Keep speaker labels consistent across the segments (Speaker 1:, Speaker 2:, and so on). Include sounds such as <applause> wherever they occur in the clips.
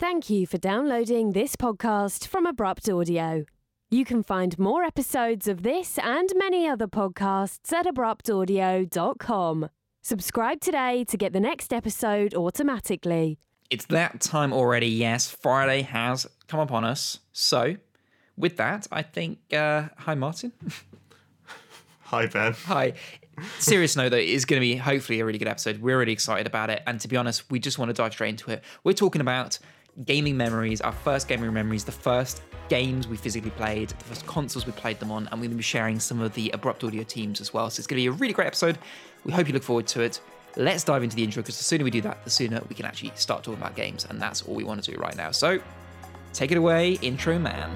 Speaker 1: Thank you for downloading this podcast from Abrupt Audio. You can find more episodes of this and many other podcasts at abruptaudio.com. Subscribe today to get the next episode automatically.
Speaker 2: It's that time already, yes. Friday has come upon us. So, with that, I think. Uh, hi, Martin. <laughs>
Speaker 3: Hi, Ben.
Speaker 2: Hi. Serious note, though, it is going to be hopefully a really good episode. We're really excited about it. And to be honest, we just want to dive straight into it. We're talking about gaming memories, our first gaming memories, the first games we physically played, the first consoles we played them on, and we're going to be sharing some of the Abrupt Audio teams as well. So it's going to be a really great episode. We hope you look forward to it. Let's dive into the intro because the sooner we do that, the sooner we can actually start talking about games, and that's all we want to do right now. So take it away, intro man.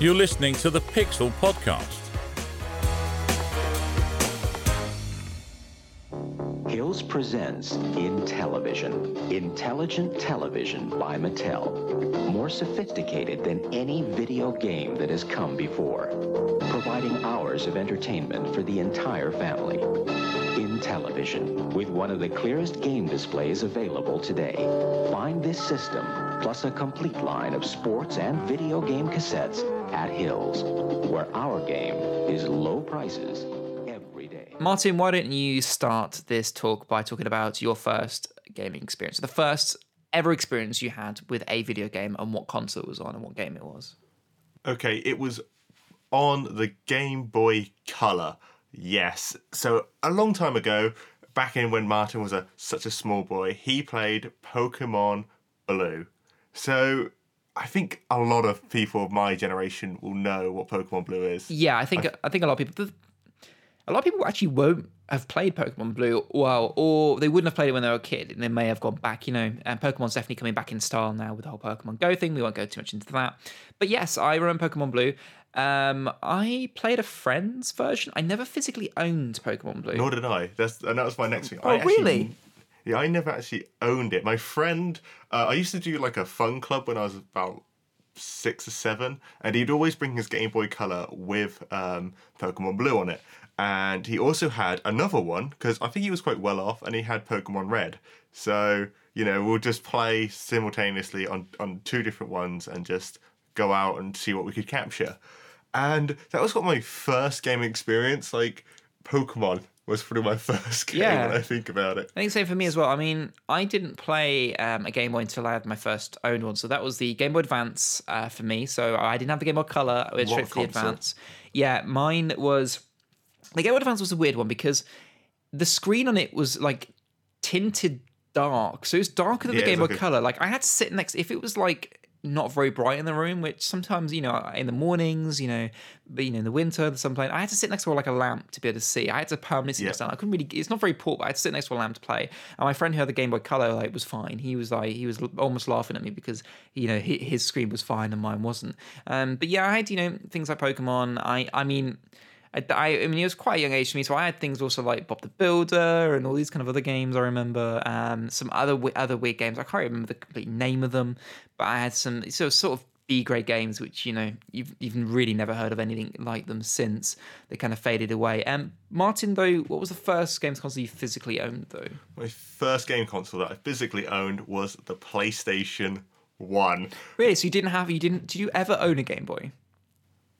Speaker 4: You're listening to the Pixel Podcast.
Speaker 5: Presents Intellivision, intelligent television by Mattel. More sophisticated than any video game that has come before, providing hours of entertainment for the entire family. Intellivision, with one of the clearest game displays available today. Find this system, plus a complete line of sports and video game cassettes at Hills, where our game is low prices.
Speaker 2: Martin, why don't you start this talk by talking about your first gaming experience, the first ever experience you had with a video game, and what console it was on, and what game it was?
Speaker 3: Okay, it was on the Game Boy Color. Yes. So a long time ago, back in when Martin was a such a small boy, he played Pokemon Blue. So I think a lot of people of my generation will know what Pokemon Blue is.
Speaker 2: Yeah, I think I, think a lot of people, a lot of people actually won't have played Pokemon Blue, well, or they wouldn't have played it when they were a kid, and they may have gone back. You know, and Pokemon's definitely coming back in style now with the whole Pokemon Go thing. We won't go too much into that, but yes, I remember Pokemon Blue. Um, I played a friend's version. I never physically owned Pokemon Blue.
Speaker 3: Nor did I. That's and that was my next thing.
Speaker 2: Oh,
Speaker 3: I actually-
Speaker 2: really?
Speaker 3: Yeah, I never actually owned it. My friend, uh, I used to do like a fun club when I was about six or seven, and he'd always bring his Game Boy Color with um, Pokemon Blue on it. And he also had another one because I think he was quite well off, and he had Pokemon Red. So you know, we'll just play simultaneously on on two different ones and just go out and see what we could capture. And that was what my first game experience. Like Pokemon was probably my <laughs> first game
Speaker 2: Yeah.
Speaker 3: when I think about it.
Speaker 2: I think same for me as well. I mean, I didn't play um, a Game Boy until I had my first owned one, so that was the Game Boy Advance uh, for me. So I didn't have the Game Boy Color; I went
Speaker 3: What
Speaker 2: straight for the? Advance. Yeah, mine was the Game Boy Advance was a weird one because the screen on it was like tinted dark, so it was darker than
Speaker 3: Yeah,
Speaker 2: the Game Boy
Speaker 3: it's like a-
Speaker 2: Color. Like I had to sit next. If it was like not very bright in the room, which sometimes you know in the mornings, you know, but you know in the winter, the sun playing, I had to sit next to like a lamp to be able to see. I had to permanently sit
Speaker 3: Yeah.
Speaker 2: next to. I couldn't really. It's not very portable. I had to sit next to a lamp to play. And my friend who had the Game Boy Color like was fine. He was like he was almost laughing at me because you know his, his screen was fine and mine wasn't. Um, but yeah, I had you know things like Pokemon. I I mean. I, I, I mean, it was quite a young age for me, so I had things also like Bob the Builder and all these kind of other games. I remember um, some other other weird games. I can't remember the complete name of them, but I had some so sort of B grade games, which you know you've you've really never heard of anything like them since. They kind of faded away. Um, Martin, though, what was the first games console you physically owned though?
Speaker 3: My first game console that I physically owned was the PlayStation 1.
Speaker 2: Really? So you didn't have you didn't? Did you ever own a Game Boy?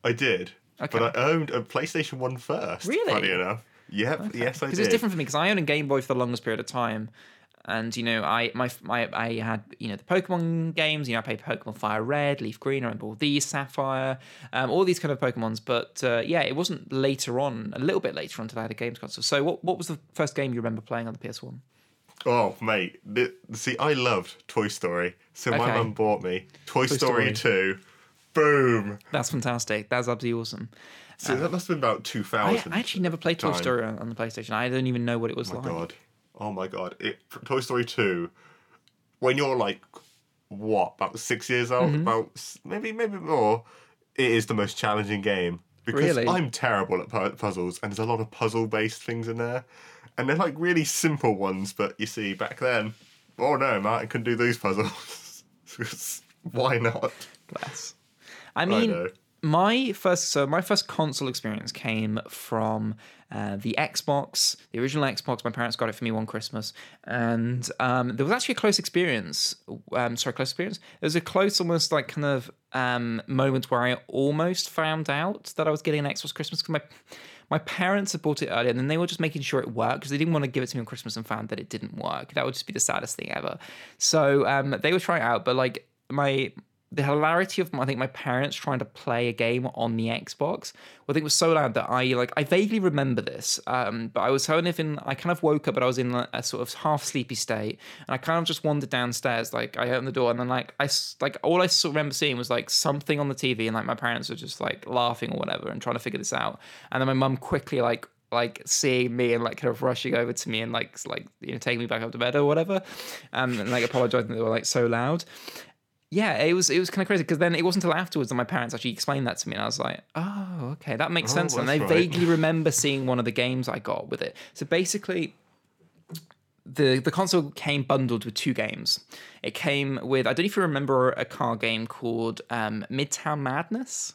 Speaker 3: I did.
Speaker 2: Okay.
Speaker 3: But I owned a PlayStation 1 first.
Speaker 2: Really?
Speaker 3: Funny enough. Yep, yes, I did.
Speaker 2: because it's different for me because I owned a Game Boy for the longest period of time, and you know I my my I had you know the Pokemon games. You know I played Pokemon Fire Red, Leaf Green. I remember all these Sapphire, um, all these kind of Pokemons. But uh, yeah, it wasn't later on, a little bit later on, until I had a games console. So what what was the first game you remember playing on the PS One?
Speaker 3: Oh, mate. See, I loved Toy Story. So my mum bought me Toy,
Speaker 2: Story.
Speaker 3: Story 2. Boom.
Speaker 2: That's fantastic. That's absolutely awesome.
Speaker 3: So that must have been about
Speaker 2: I,
Speaker 3: 2000.
Speaker 2: I actually never played Toy. Story on, on the PlayStation. I don't even know what it was like.
Speaker 3: Oh
Speaker 2: like.
Speaker 3: my god. Oh my god. It, Toy Story 2, when you're like, what, about six years old?
Speaker 2: Mm-hmm.
Speaker 3: About maybe, maybe more, it is the most challenging game. Because
Speaker 2: Really?
Speaker 3: I'm terrible at pu- puzzles, and there's a lot of puzzle based things in there. And they're like really simple ones, but you see, back then, oh no, Martin can do these puzzles. <laughs> Why not?
Speaker 2: Bless. I
Speaker 3: I
Speaker 2: mean,
Speaker 3: know.
Speaker 2: my first so my first console experience came from uh, the Xbox, the original Xbox. My parents got it for me one Christmas, and um, there was actually a close experience. Um, sorry, close experience. There was a close, almost like kind of um, moment where I almost found out that I was getting an Xbox Christmas because my my parents had bought it earlier, and then they were just making sure it worked because they didn't want to give it to me on Christmas and found that it didn't work. That would just be the saddest thing ever. So um, they were trying it out, but like my the hilarity of I think my parents trying to play a game on the Xbox, I think it was so loud that I like I vaguely remember this, um, but I was kind of in I kind of woke up, but I was in a sort of half sleepy state, and I kind of just wandered downstairs. Like I opened the door, and then like I like all I remember seeing was like something on the TV, and like my parents were just like laughing or whatever and trying to figure this out, and then my mum quickly like like seeing me and like kind of rushing over to me and like like you know taking me back up to bed or whatever, um, and like apologizing that they were like so loud yeah, it was it was kind of crazy because then it wasn't until afterwards that my parents actually explained that to me, and I was like, oh, okay, that makes
Speaker 3: Oh,
Speaker 2: sense. And I
Speaker 3: right.
Speaker 2: vaguely remember seeing one of the games I got with it. So basically, the the console came bundled with two games. It came with I don't know if you remember a car game called um, Midtown Madness.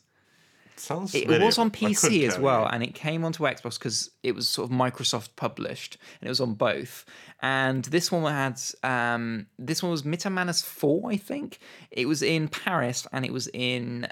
Speaker 3: Sounds
Speaker 2: It
Speaker 3: familiar,
Speaker 2: was on
Speaker 3: but I couldn't
Speaker 2: PC as well,
Speaker 3: you.
Speaker 2: and it came onto Xbox because it was sort of Microsoft published, and it was on both. And this one had um, this one was Madness Four, I think. It was in Paris, and it was in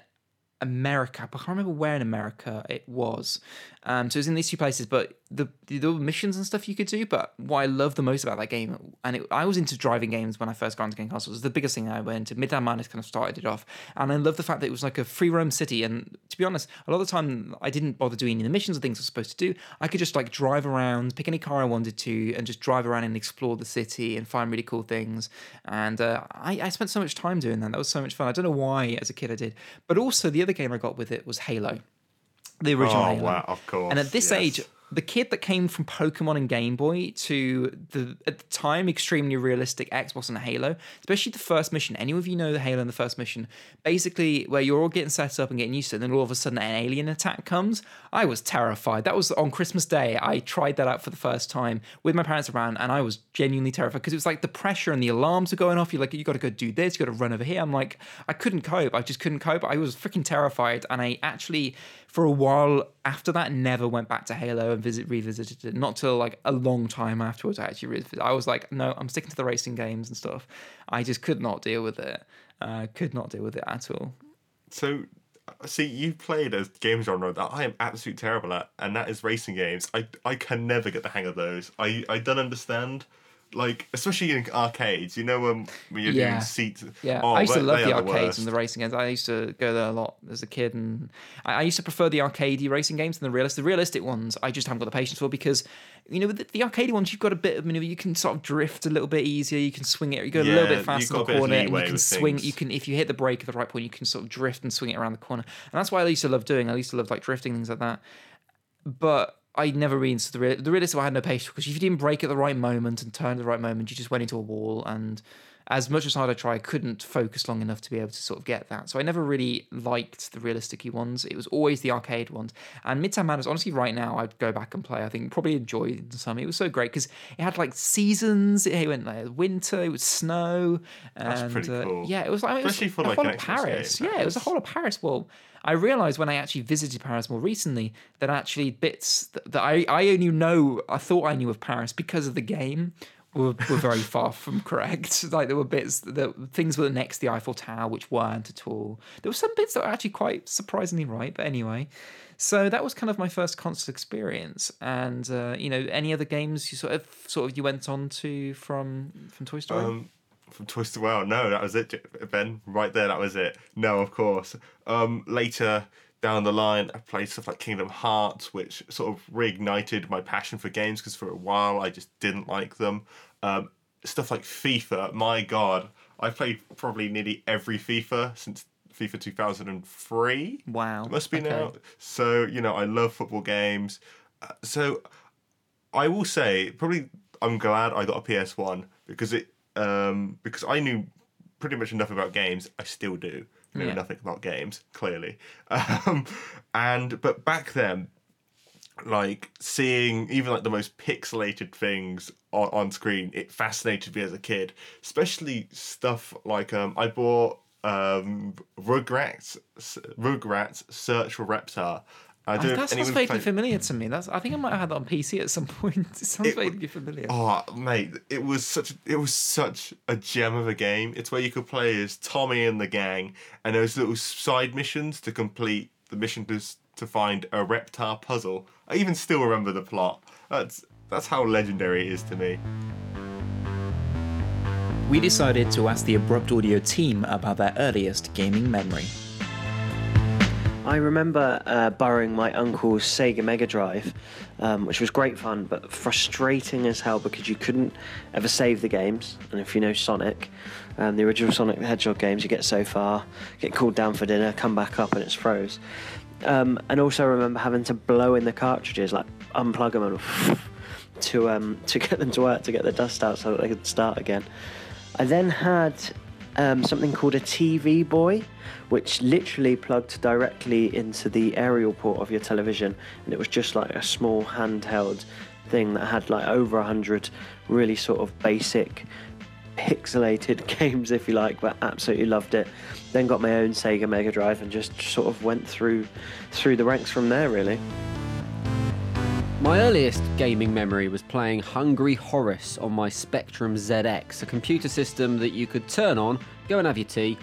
Speaker 2: America, but I can't remember where in America it was. Um, so it was in these two places, but the the missions and stuff you could do. But what I love the most about that game, and it, I was into driving games when I first got into game. It was the biggest thing I went into. Midtown Madness kind of started it off, and I love the fact that it was like a free roam city. And to be honest, a lot of the time I didn't bother doing any of the missions or things I was supposed to do. I could just like drive around, pick any car I wanted to, and just drive around and explore the city and find really cool things. And uh, I, I spent so much time doing that. That was so much fun. I don't know why as a kid I did, but also the other game I got with it was Halo the original
Speaker 3: Oh
Speaker 2: Halo.
Speaker 3: wow, of course.
Speaker 2: And at this
Speaker 3: yes.
Speaker 2: age, the kid that came from Pokemon and Game Boy to the at the time extremely realistic Xbox and Halo, especially the first mission. Any of you know the Halo in the first mission? Basically, where you're all getting set up and getting used to it, and then all of a sudden an alien attack comes. I was terrified. That was on Christmas Day. I tried that out for the first time with my parents around, and I was genuinely terrified because it was like the pressure and the alarms are going off. You're like, you got to go do this, you got to run over here. I'm like, I couldn't cope. I just couldn't cope. I was freaking terrified, and I actually, for a while after that, never went back to Halo and visit revisited it. Not till like a long time afterwards. I actually revisited. I was like, no, I'm sticking to the racing games and stuff. I just could not deal with it. Uh, could not deal with it at all.
Speaker 3: So, see, you played a game genre that I am absolutely terrible at, and that is racing games. I I can never get the hang of those. I I don't understand. Like, especially in arcades, you know, when, when you're
Speaker 2: Yeah.
Speaker 3: doing seats.
Speaker 2: Yeah,
Speaker 3: Oh,
Speaker 2: I used to love the arcades
Speaker 3: worst.
Speaker 2: and the racing games. I used to go there a lot as a kid, and I, I used to prefer the arcadey racing games than the realistic. The realistic ones, I just haven't got the patience for because, you know, with the, the arcadey ones, you've got a bit of maneuver. You can sort of drift a little bit easier. You can swing it. You go a little bit faster in the corner, and you can swing.
Speaker 3: things.
Speaker 2: You can, if you hit the brake at the right point, you can sort of drift and swing it around the corner. And that's why I used to love doing. I used to love like drifting things like that. But I never really into the real. The realistic, I had no patience because if you didn't brake at the right moment and turn at the right moment, you just went into a wall. And as much as hard I tried, I couldn't focus long enough to be able to sort of get that. So I never really liked the realistic ones. It was always the arcade ones. And Midtown Madness, honestly, right now I'd go back and play. I think probably enjoy some. It was so great because it had like seasons. It went like winter, it was snow.
Speaker 3: That's
Speaker 2: and,
Speaker 3: pretty
Speaker 2: uh,
Speaker 3: cool.
Speaker 2: yeah, it was like it was
Speaker 3: Especially for, like,
Speaker 2: whole
Speaker 3: an
Speaker 2: of Paris.
Speaker 3: game,
Speaker 2: Yeah, it was
Speaker 3: that's-
Speaker 2: whole of Paris. Well, I realized when I actually visited Paris more recently that actually bits that, that I, I only know, I thought I knew of Paris because of the game were, were very far from correct. <laughs> Like there were bits that things were next to the Eiffel Tower which weren't at all. There were some bits that were actually quite surprisingly right, but anyway. So that was kind of my first console experience, and uh, you know, any other games you sort of sort of you went on to from from Toy Story?
Speaker 3: Um, from Toy Story. Well, no, that was it, Ben. Right there, that was it. No, of course. Um, later down the line, I played stuff like Kingdom Hearts, which sort of reignited my passion for games because for a while I just didn't like them. Um, stuff like FIFA. My God, I played probably nearly every FIFA since FIFA 2003.
Speaker 2: Wow,
Speaker 3: It must be
Speaker 2: okay.
Speaker 3: now. So you know, I love football games. Uh, so I will say, probably, I'm glad I got a PS One because it, um, because I knew pretty much enough about games. I still do know
Speaker 2: Yeah.
Speaker 3: nothing about games, clearly. <laughs> Um, and but back then, like seeing even like the most pixelated things on, on screen, it fascinated me as a kid. Especially stuff like um, I bought um, Rugrats, Rugrats Search for Reptar. I don't
Speaker 2: That sounds vaguely familiar to me. That's I think I might have had that on PC at some <laughs> point. It sounds
Speaker 3: It-
Speaker 2: vaguely familiar.
Speaker 3: Oh, mate, it was such it was such a gem of a game. It's where you could play as Tommy and the gang, and those little side missions to complete the mission to to find a Reptar puzzle. I even still remember the plot. That's that's how legendary it is to me.
Speaker 2: We decided to ask the Abrupt Audio team about their earliest gaming memory.
Speaker 6: I remember uh, borrowing my uncle's Sega Mega Drive, um, which was great fun, but frustrating as hell because you couldn't ever save the games. And if you know Sonic, um, the original Sonic the Hedgehog games, you get so far, get called down for dinner, come back up, and it's froze. Um, and also, remember having to blow in the cartridges, like unplug them and <laughs> to um, to get them to work, to get the dust out so that they could start again. I then had um, something called a TV Boy, which literally plugged directly into the aerial port of your television, and it was just like a small handheld thing that had like over a hundred really sort of basic pixelated <laughs> games, if you like, but absolutely loved it. Then got my own Sega Mega Drive and just sort of went through through the ranks from there, really.
Speaker 7: My earliest gaming memory was playing Hungry Horace on my Spectrum ZX, a computer system that you could turn on, go and have your tea,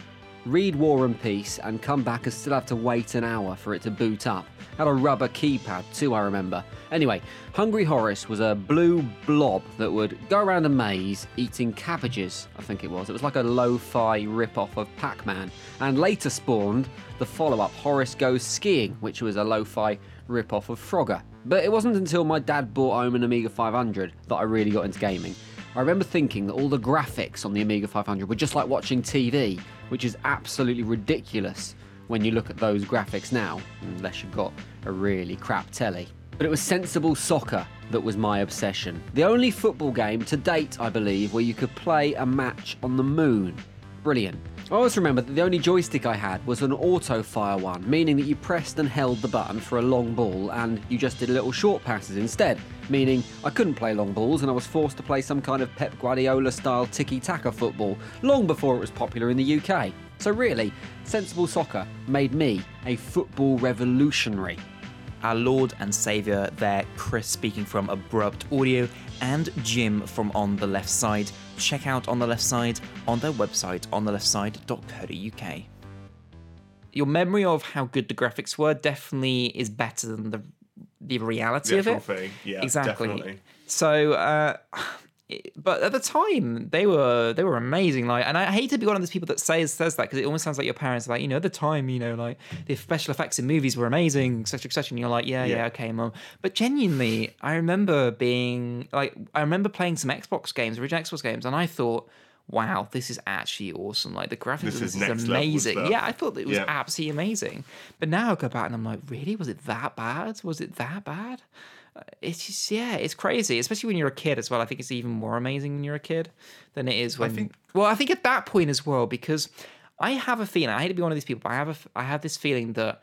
Speaker 7: read War and Peace, and come back and still have to wait an hour for it to boot up. Had a rubber keypad too, I remember. Anyway, Hungry Horace was a blue blob that would go around a maze eating cabbages, I think it was. It was like a lo fi rip off of Pac Man, and later spawned the follow up Horace Goes Skiing, which was a lo fi rip off of Frogger. But it wasn't until my dad bought home an Amiga 500 that I really got into gaming. I remember thinking that all the graphics on the Amiga 500 were just like watching TV, which is absolutely ridiculous when you look at those graphics now, unless you've got a really crap telly. But it was sensible soccer that was my obsession. The only football game to date, I believe, where you could play a match on the moon. Brilliant. I always remember that the only joystick I had was an auto fire one, meaning that you pressed and held the button for a long ball and you just did little short passes instead, meaning I couldn't play long balls and I was forced to play some kind of Pep Guardiola style tiki taka football long before it was popular in the UK. So, really, sensible soccer made me a football revolutionary.
Speaker 2: Our Lord and Saviour there, Chris speaking from Abrupt Audio, and Jim from On the Left Side. Check out On the Left Side on their website, ontheleftSide.co.uk. Your memory of how good the graphics were definitely is better than the the reality
Speaker 3: The
Speaker 2: of it.
Speaker 3: thing, yeah,
Speaker 2: exactly.
Speaker 3: definitely.
Speaker 2: So, uh, it- but at the time they were they were amazing. Like, and I hate to be one of those people that says says that because it almost sounds like your parents are like, you know, at the time, you know, like the special effects in movies were amazing, etc., etc. And you're like, yeah, yeah,
Speaker 3: Yeah.
Speaker 2: okay, mom But genuinely, I remember being like, I remember playing some Xbox games, original Xbox games, and I thought. Wow, this is actually awesome! Like the graphics,
Speaker 3: This
Speaker 2: of
Speaker 3: is
Speaker 2: this is amazing. Yeah, I thought it was
Speaker 3: Yeah.
Speaker 2: absolutely amazing. But now I go back and I'm like, really? Was it that bad? Was it that bad? It's just yeah, it's crazy, especially when you're a kid as well. I think it's even more amazing when you're a kid than it is when.
Speaker 3: think-
Speaker 2: well, I think at that point as well because I have a feeling. I hate to be one of these people, but I have a I have this feeling that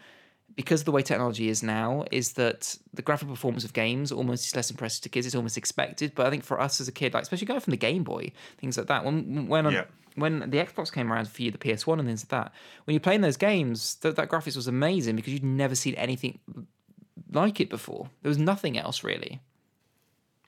Speaker 2: because of the way technology is now, is that the graphical performance of games almost is less impressive to kids. It's almost expected. But I think for us as a kid, like especially going from the Game Boy, things like that, when when um,
Speaker 3: Yeah.
Speaker 2: when the Xbox came around for you, the PS1 and things like that, when you're playing those games, th- that graphics was amazing because you'd never seen anything like it before. There was nothing else really.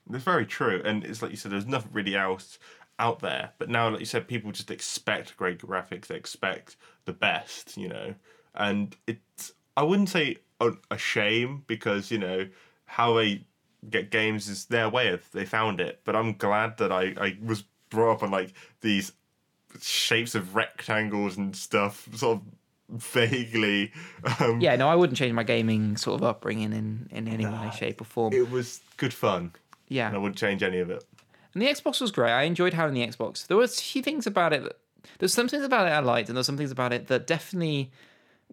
Speaker 3: That's very true, and it's like you said, there's nothing really else out there. But now, like you said, people just expect great graphics. They expect the best, you know. And it's I wouldn't say a, shame because you know how they get games is their way of they found it. But I'm glad that I I was brought up on like these shapes of rectangles and stuff, sort of vaguely. Um,
Speaker 2: Yeah, no, I wouldn't change my gaming sort of upbringing in in any way, shape, or form.
Speaker 3: It was good fun,
Speaker 2: yeah,
Speaker 3: and I wouldn't change any of it.
Speaker 2: And the Xbox was great. I enjoyed having the Xbox. There was a few things about it. That, there's some things about it I liked, and there's some things about it that definitely,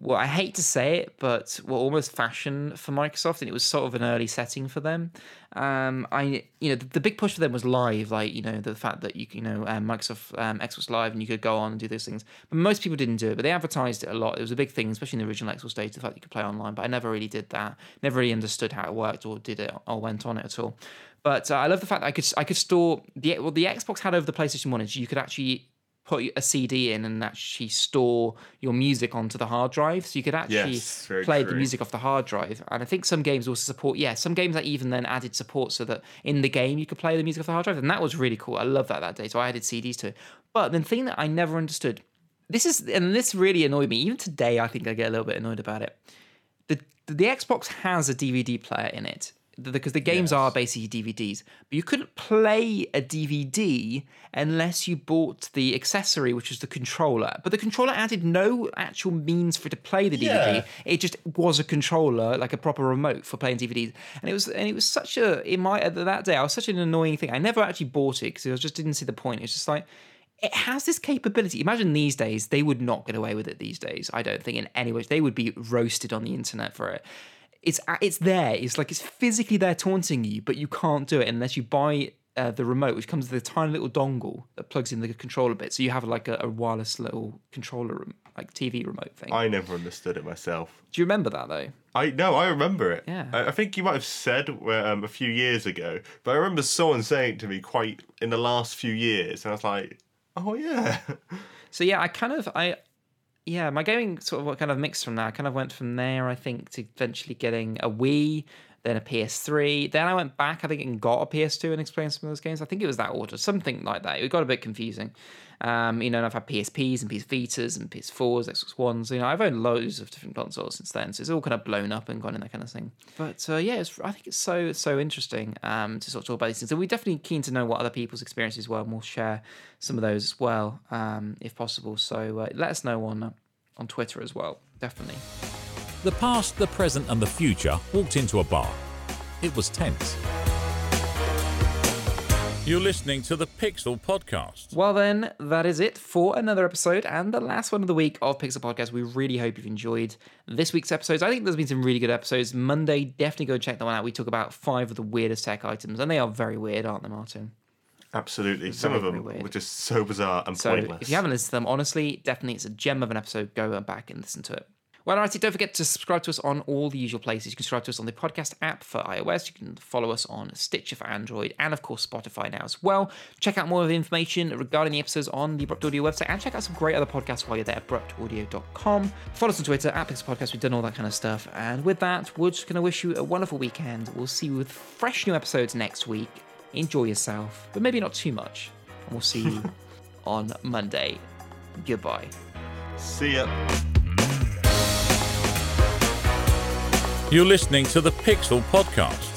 Speaker 2: well, I hate to say it, but were almost fashion for Microsoft, and it was sort of an early setting for them. Um, I, you know, the, the big push for them was live, like you know, the fact that you, you know, um, Microsoft um, Xbox Live, and you could go on and do those things. But most people didn't do it, but they advertised it a lot. It was a big thing, especially in the original Xbox days, the fact that you could play online. But I never really did that. Never really understood how it worked or did it or went on it at all. But uh, I love the fact that I could I could store the what the Xbox had over the PlayStation One is you could actually put a CD in and actually store your music onto the hard drive. So you could actually
Speaker 3: Yes,
Speaker 2: play the music off the hard drive. And I think some games also support, yeah, some games that even then added support so that in the game you could play the music off the hard drive. And that was really cool. I love that that day. So I added CDs to it. But the thing that I never understood, this is, and this really annoyed me. Even today, I think I get a little bit annoyed about it. The, the Xbox has a DVD player in it because the games are basically DVDs, but you couldn't play a DVD unless you bought the accessory, which was the controller. But the controller added no actual means for it to play the DVD.
Speaker 3: Yeah.
Speaker 2: It just was a controller, like a proper remote for playing DVDs. And it was, and it was such a in my at that day, I was such an annoying thing. I never actually bought it because I just didn't see the point. It's just like it has this capability. Imagine these days, they would not get away with it these days. I don't think in any way. They would be roasted on the internet for it. It's it's there. It's like it's physically there taunting you, but you can't do it unless you buy uh, the remote, which comes with a tiny little dongle that plugs in the controller bit. So you have like a, a wireless little controller, like TV remote thing.
Speaker 3: I never understood it myself.
Speaker 2: Do you remember that though?
Speaker 3: I no, I remember it.
Speaker 2: Yeah.
Speaker 3: I, I think you might have said um, a few years ago, but I remember someone saying it to me quite in the last few years, and I was like, "Oh yeah."
Speaker 2: So yeah, I kind of I yeah, my gaming sort of kind of mixed from that. I kind of went from there, I think, to eventually getting a Wii, then a PS3. Then I went back, I think, and got a PS2 and explained some of those games. I think it was that order, something like that. It got a bit confusing. Um, you know, and I've had PSPs and PS Vitas and PS4s, Xbox Ones. You know, I've owned loads of different consoles since then, so it's all kind of blown up and gone in that kind of thing. But uh, yeah, I think it's so so interesting um, to sort of talk about these things. So we're definitely keen to know what other people's experiences were, and we'll share some of those as well, um, if possible. So uh, let us know on uh, on Twitter as well. Definitely.
Speaker 4: The past, the present, and the future walked into a bar. It was tense. You're listening to the Pixel Podcast.
Speaker 2: Well, then, that is it for another episode and the last one of the week of Pixel Podcast. We really hope you've enjoyed this week's episodes. I think there's been some really good episodes. Monday, definitely go check that one out. We talk about five of the weirdest tech items, and they are very weird, aren't they, Martin?
Speaker 3: Absolutely. Some of them were just so bizarre and
Speaker 2: So
Speaker 3: pointless.
Speaker 2: if you haven't listened to them, honestly, definitely it's a gem of an episode. Go back and listen to it. Well, alrighty, don't forget to subscribe to us on all the usual places. You can subscribe to us on the podcast app for iOS. You can follow us on Stitcher for Android, and of course Spotify now as well. Check out more of the information regarding the episodes on the Abrupt Audio website, and check out some great other podcasts while you're there. AbruptAudio.com. Follow us on Twitter at Pixel Podcast. We've done all that kind of stuff. And with that, we're just going to wish you a wonderful weekend. We'll see you with fresh new episodes next week. Enjoy yourself, but maybe not too much. And we'll see you <laughs> on Monday. Goodbye.
Speaker 3: See ya.
Speaker 4: You're listening to the Pixel Podcast.